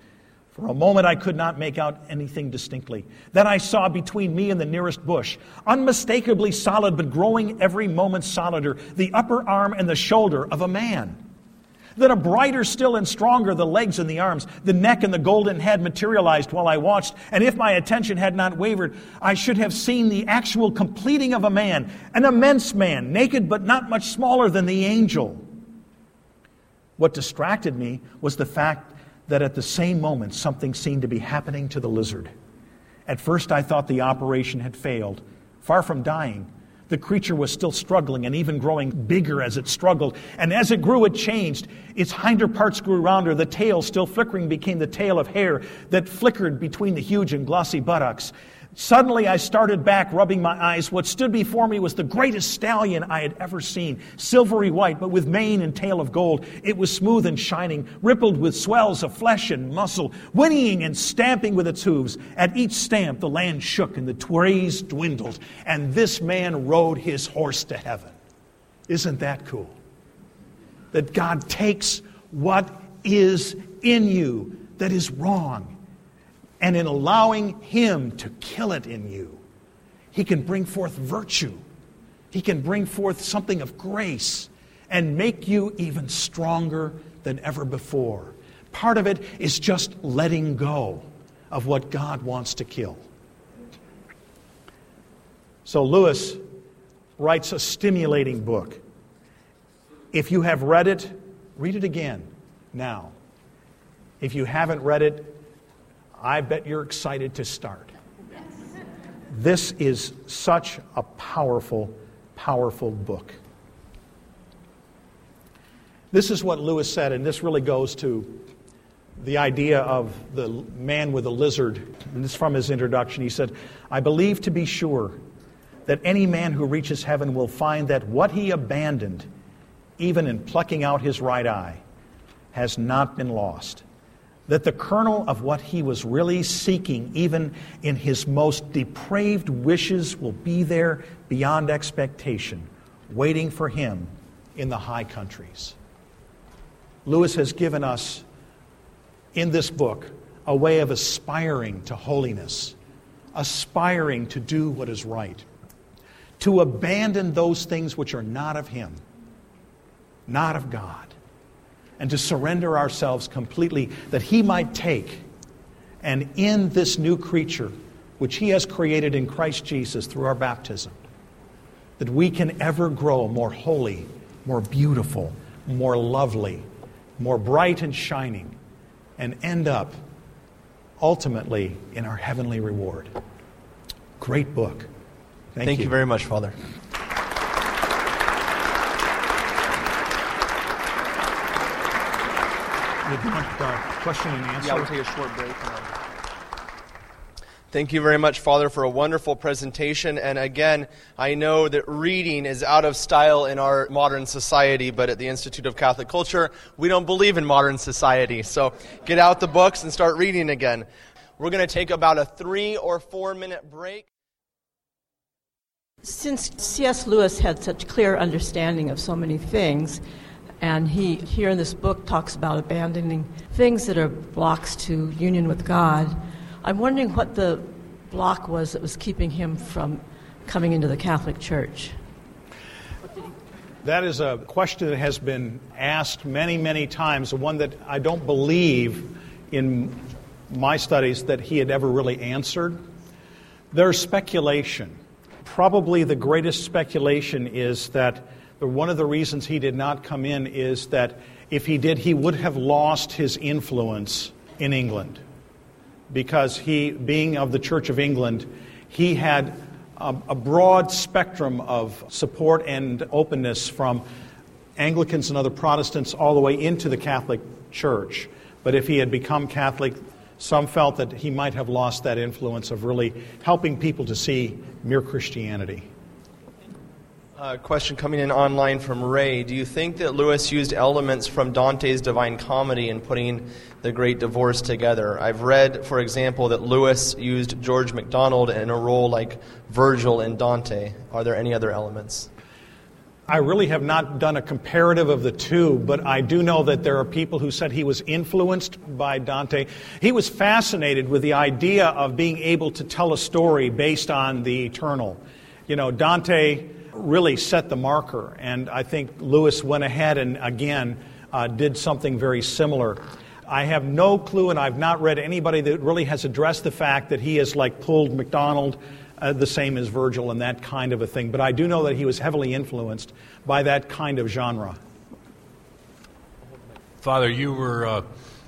For a moment I could not make out anything distinctly. Then I saw between me and the nearest bush, unmistakably solid but growing every moment solider, the upper arm and the shoulder of a man. Then a brighter still and stronger the legs and the arms, the neck and the golden head materialized while I watched, and if my attention had not wavered, I should have seen the actual completing of a man, an immense man, naked but not much smaller than the angel. What distracted me was the fact that at the same moment something seemed to be happening to the lizard. At first, I thought the operation had failed. Far from dying, the creature was still struggling and even growing bigger as it struggled. And as it grew, it changed. Its hinder parts grew rounder. The tail, still flickering, became the tail of hair that flickered between the huge and glossy buttocks. Suddenly, I started back, rubbing my eyes. What stood before me was the greatest stallion I had ever seen. Silvery white, but with mane and tail of gold. It was smooth and shining, rippled with swells of flesh and muscle, whinnying and stamping with its hooves. At each stamp, the land shook and the trees dwindled, and this man rode his horse to heaven. Isn't that cool? That God takes what is in you that is wrong and in allowing Him to kill it in you, He can bring forth virtue. He can bring forth something of grace and make you even stronger than ever before. Part of it is just letting go of what God wants to kill. So, Lewis writes a stimulating book. If you have read it, read it again now. If you haven't read it, I bet you're excited to start. This is such a powerful, powerful book. This is what Lewis said, and this really goes to the idea of the man with the lizard, and this is from his introduction. He said, I believe to be sure that any man who reaches heaven will find that what he abandoned, even in plucking out his right eye, has not been lost. That the kernel of what he was really seeking, even in his most depraved wishes, will be there beyond expectation, waiting for him in the high countries. Lewis has given us in this book a way of aspiring to holiness, aspiring to do what is right, to abandon those things which are not of Him, not of God, and to surrender ourselves completely that He might take and in this new creature, which He has created in Christ Jesus through our baptism, that we can ever grow more holy, more beautiful, more lovely, more bright and shining and end up ultimately in our heavenly reward. Great book. Thank, Thank you. you very much, Father. You want uh, question and answer? Yeah, we'll take a short break. Thank you very much, Father, for a wonderful presentation. And again, I know that reading is out of style in our modern society, but at the Institute of Catholic Culture, we don't believe in modern society. So get out the books and start reading again. We're going to take about a three or four minute break. Since C.S. Lewis had such clear understanding of so many things, and he here in this book talks about abandoning things that are blocks to union with God, I'm wondering what the block was that was keeping him from coming into the Catholic Church. That is a question that has been asked many, many times, one that I don't believe in my studies that he had ever really answered. There's speculation. Probably the greatest speculation is that the, one of the reasons he did not come in is that if he did, he would have lost his influence in England. Because he, being of the Church of England, he had a, a broad spectrum of support and openness from Anglicans and other Protestants all the way into the Catholic Church. But if he had become Catholic, some felt that he might have lost that influence of really helping people to see mere Christianity. Uh, question coming in online from Ray. Do you think that Lewis used elements from Dante's Divine Comedy in putting the Great Divorce together? I've read, for example, that Lewis used George MacDonald in a role like Virgil in Dante. Are there any other elements? I really have not done a comparative of the two, but I do know that there are people who said he was influenced by Dante. He was fascinated with the idea of being able to tell a story based on the eternal. You know, Dante really set the marker, and I think Lewis went ahead and again uh, did something very similar. I have no clue, and I've not read anybody that really has addressed the fact that he has like pulled MacDonald uh, the same as Virgil and that kind of a thing. But I do know that he was heavily influenced by that kind of genre. Father, you were uh,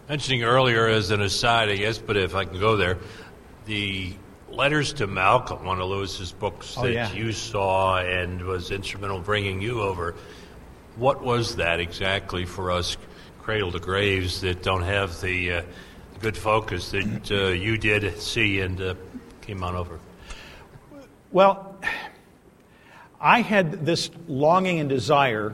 mentioning earlier, as an aside, I guess, but if I can go there, the letters to Malcolm, one of Lewis's books Oh, that yeah. you saw and was instrumental in bringing you over. What was that exactly for us, cradle to graves, that don't have the uh, good focus that uh, you did see and uh, came on over? Well, I had this longing and desire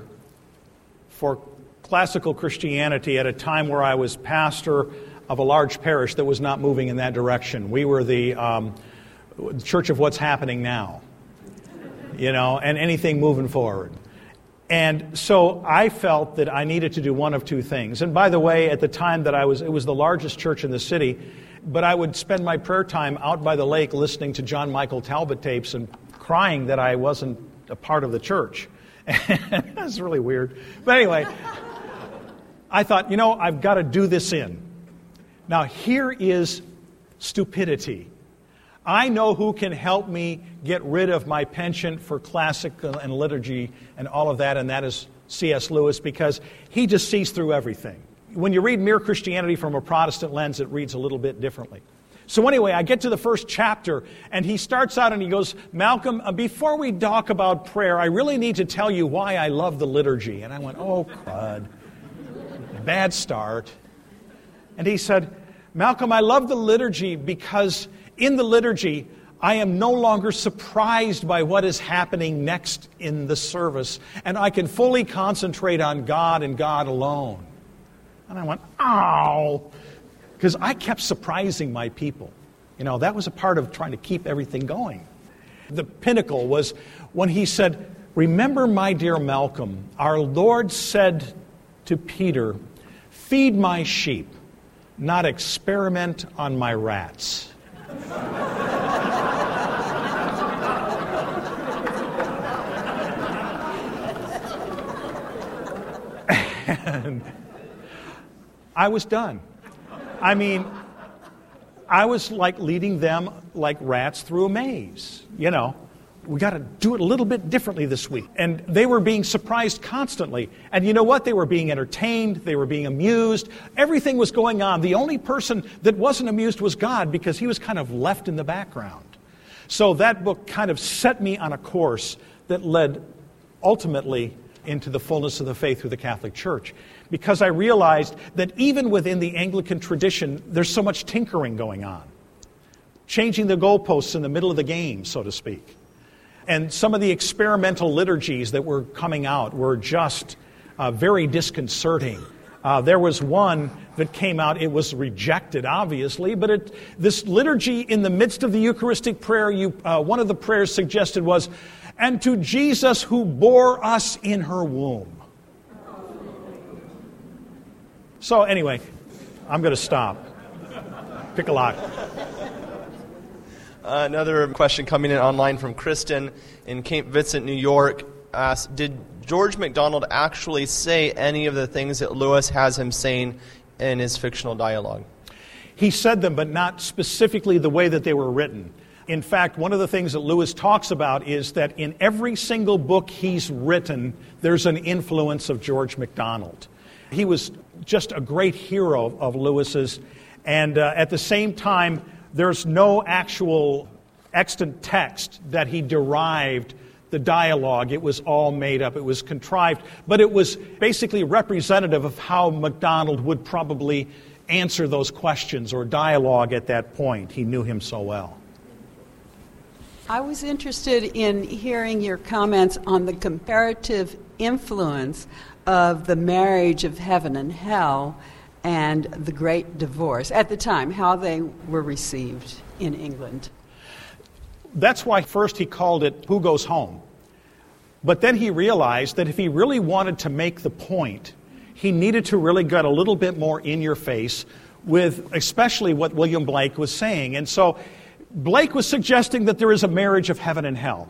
for classical Christianity at a time where I was pastor of a large parish that was not moving in that direction. We were the um, church of what's happening now, you know, and anything moving forward. And so I felt that I needed to do one of two things. And by the way, at the time that I was, it was the largest church in the city, but I would spend my prayer time out by the lake listening to John Michael Talbot tapes and crying that I wasn't a part of the church. That's really weird. But anyway, I thought, you know, I've got to do this in. Now, here is stupidity. I know who can help me get rid of my penchant for classical and liturgy and all of that, and that is C.S. Lewis because he just sees through everything. When you read Mere Christianity from a Protestant lens, it reads a little bit differently. So, anyway, I get to the first chapter, and he starts out and he goes, Malcolm, uh, before we talk about prayer, I really need to tell you why I love the liturgy. And I went, oh, crud. Bad start. And he said, Malcolm, I love the liturgy because in the liturgy, I am no longer surprised by what is happening next in the service, and I can fully concentrate on God and God alone. And I went, ow, because I kept surprising my people. You know, that was a part of trying to keep everything going. The pinnacle was when he said, Remember, my dear Malcolm, our Lord said to Peter, Feed my sheep, not experiment on my rats. and I was done. I mean, I was like leading them like rats through a maze, you know. We got to do it a little bit differently this week. And they were being surprised constantly. And you know what? They were being entertained, they were being amused. Everything was going on. The only person that wasn't amused was God because he was kind of left in the background. So that book kind of set me on a course that led ultimately into the fullness of the faith through the Catholic Church because I realized that even within the Anglican tradition, there's so much tinkering going on, changing the goalposts in the middle of the game, so to speak. And some of the experimental liturgies that were coming out were just uh, very disconcerting. Uh, there was one that came out, it was rejected, obviously, but it, this liturgy in the midst of the Eucharistic prayer, you, uh, one of the prayers suggested was, and to Jesus who bore us in her womb. So, anyway, I'm going to stop. Pick a lock. Uh, another question coming in online from Kristen in Cape Vincent, New York asks Did George MacDonald actually say any of the things that Lewis has him saying in his fictional dialogue? He said them, but not specifically the way that they were written. In fact, one of the things that Lewis talks about is that in every single book he's written, there's an influence of George MacDonald. He was just a great hero of Lewis's, and uh, at the same time, there's no actual extant text that he derived the dialogue. It was all made up, it was contrived, but it was basically representative of how MacDonald would probably answer those questions or dialogue at that point. He knew him so well. I was interested in hearing your comments on the comparative influence of the marriage of heaven and hell and the great divorce at the time, how they were received in England. That's why first he called it Who Goes Home. But then he realized that if he really wanted to make the point, he needed to really get a little bit more in your face with especially what William Blake was saying. And so Blake was suggesting that there is a marriage of heaven and hell.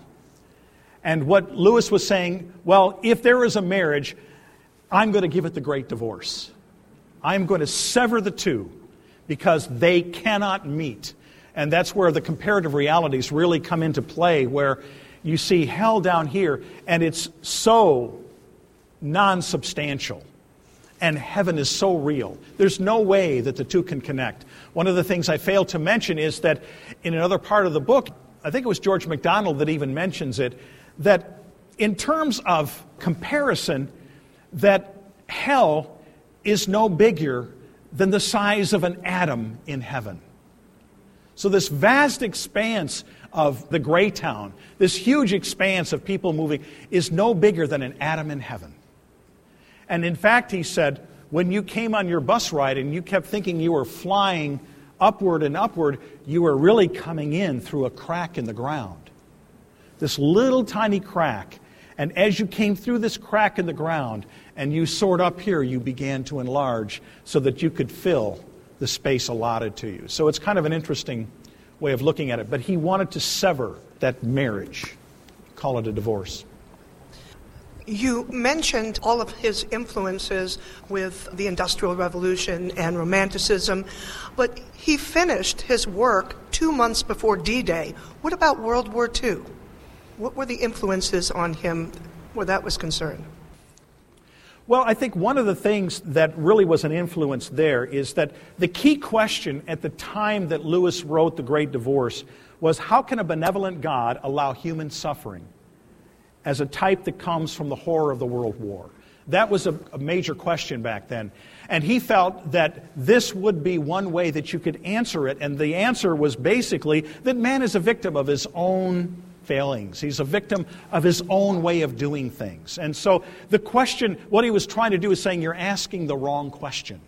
And what Lewis was saying, well, if there is a marriage, I'm going to give it the great divorce. I'm going to sever the two because they cannot meet. And that's where the comparative realities really come into play, where you see hell down here, and it's so non substantial and heaven is so real. There's no way that the two can connect. One of the things I failed to mention is that in another part of the book, I think it was George MacDonald that even mentions it, that in terms of comparison, that hell is no bigger than the size of an atom in heaven. So, this vast expanse of the gray town, this huge expanse of people moving, is no bigger than an atom in heaven. And in fact, he said, when you came on your bus ride and you kept thinking you were flying upward and upward, you were really coming in through a crack in the ground. This little tiny crack. And as you came through this crack in the ground and you soared up here, you began to enlarge so that you could fill the space allotted to you. So it's kind of an interesting way of looking at it. But he wanted to sever that marriage, call it a divorce. You mentioned all of his influences with the Industrial Revolution and Romanticism, but he finished his work two months before D Day. What about World War II? What were the influences on him where that was concerned? Well, I think one of the things that really was an influence there is that the key question at the time that Lewis wrote The Great Divorce was how can a benevolent God allow human suffering? as a type that comes from the horror of the World War. That was a, a major question back then. And he felt that this would be one way that you could answer it. And the answer was basically that man is a victim of his own failings. He's a victim of his own way of doing things. And so the question, what he was trying to do is saying, you're asking the wrong question.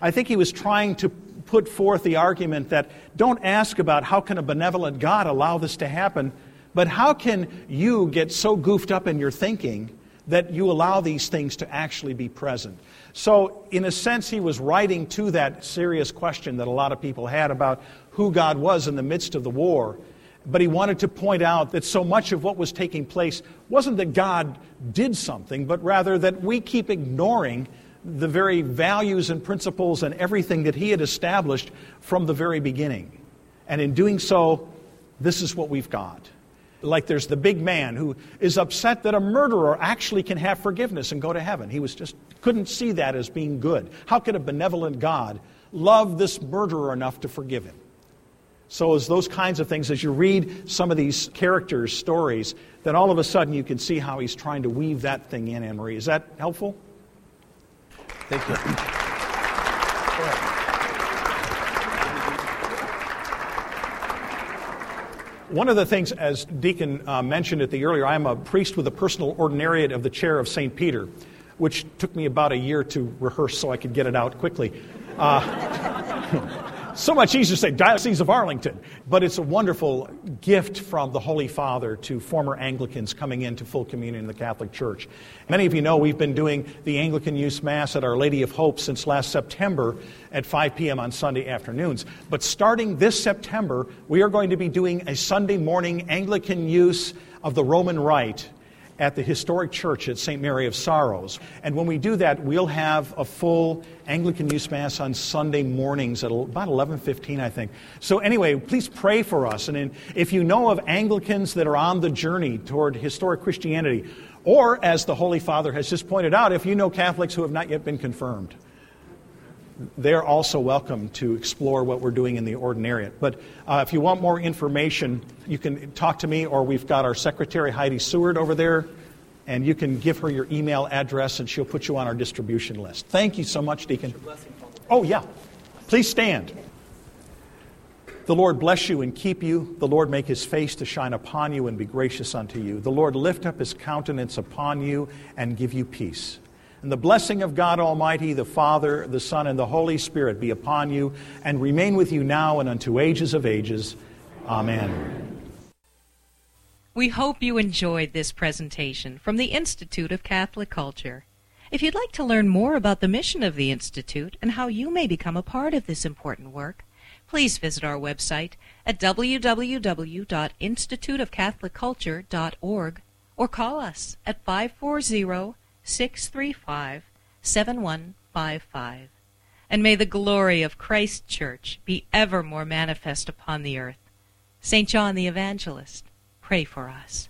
I think he was trying to put forth the argument that don't ask about how can a benevolent God allow this to happen, but how can you get so goofed up in your thinking that you allow these things to actually be present? So, in a sense, he was writing to that serious question that a lot of people had about who God was in the midst of the war. But he wanted to point out that so much of what was taking place wasn't that God did something, but rather that we keep ignoring the very values and principles and everything that he had established from the very beginning. And in doing so, this is what we've got. Like there's the big man who is upset that a murderer actually can have forgiveness and go to heaven. He was just couldn't see that as being good. How could a benevolent God love this murderer enough to forgive him? So, as those kinds of things, as you read some of these characters' stories, then all of a sudden you can see how he's trying to weave that thing in, Anne Marie. Is that helpful? Thank you. One of the things, as Deacon uh, mentioned at the earlier, I am a priest with a personal ordinariate of the chair of St. Peter, which took me about a year to rehearse so I could get it out quickly. Uh, So much easier to say Diocese of Arlington. But it's a wonderful gift from the Holy Father to former Anglicans coming into full communion in the Catholic Church. Many of you know we've been doing the Anglican Use Mass at Our Lady of Hope since last September at 5 p.m. on Sunday afternoons. But starting this September, we are going to be doing a Sunday morning Anglican use of the Roman Rite at the historic church at St. Mary of Sorrows. And when we do that, we'll have a full Anglican Use Mass on Sunday mornings at about 11:15, I think. So anyway, please pray for us. And if you know of Anglicans that are on the journey toward historic Christianity, or as the Holy Father has just pointed out, if you know Catholics who have not yet been confirmed, they're also welcome to explore what we're doing in the ordinariate. But uh, if you want more information, you can talk to me, or we've got our secretary, Heidi Seward, over there, and you can give her your email address, and she'll put you on our distribution list. Thank you so much, Deacon. Oh, yeah. Please stand. The Lord bless you and keep you. The Lord make his face to shine upon you and be gracious unto you. The Lord lift up his countenance upon you and give you peace. And the blessing of God Almighty, the Father, the Son, and the Holy Spirit be upon you and remain with you now and unto ages of ages. Amen. We hope you enjoyed this presentation from the Institute of Catholic Culture. If you'd like to learn more about the mission of the Institute and how you may become a part of this important work, please visit our website at www.instituteofcatholicculture.org or call us at 540 635 7155. And may the glory of Christ Church be ever more manifest upon the earth. St. John the Evangelist, pray for us.